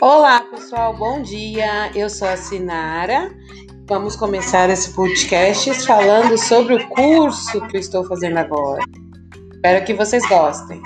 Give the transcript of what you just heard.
Olá, pessoal, bom dia. Eu sou a Sinara. Vamos começar esse podcast falando sobre o curso que eu estou fazendo agora. Espero que vocês gostem.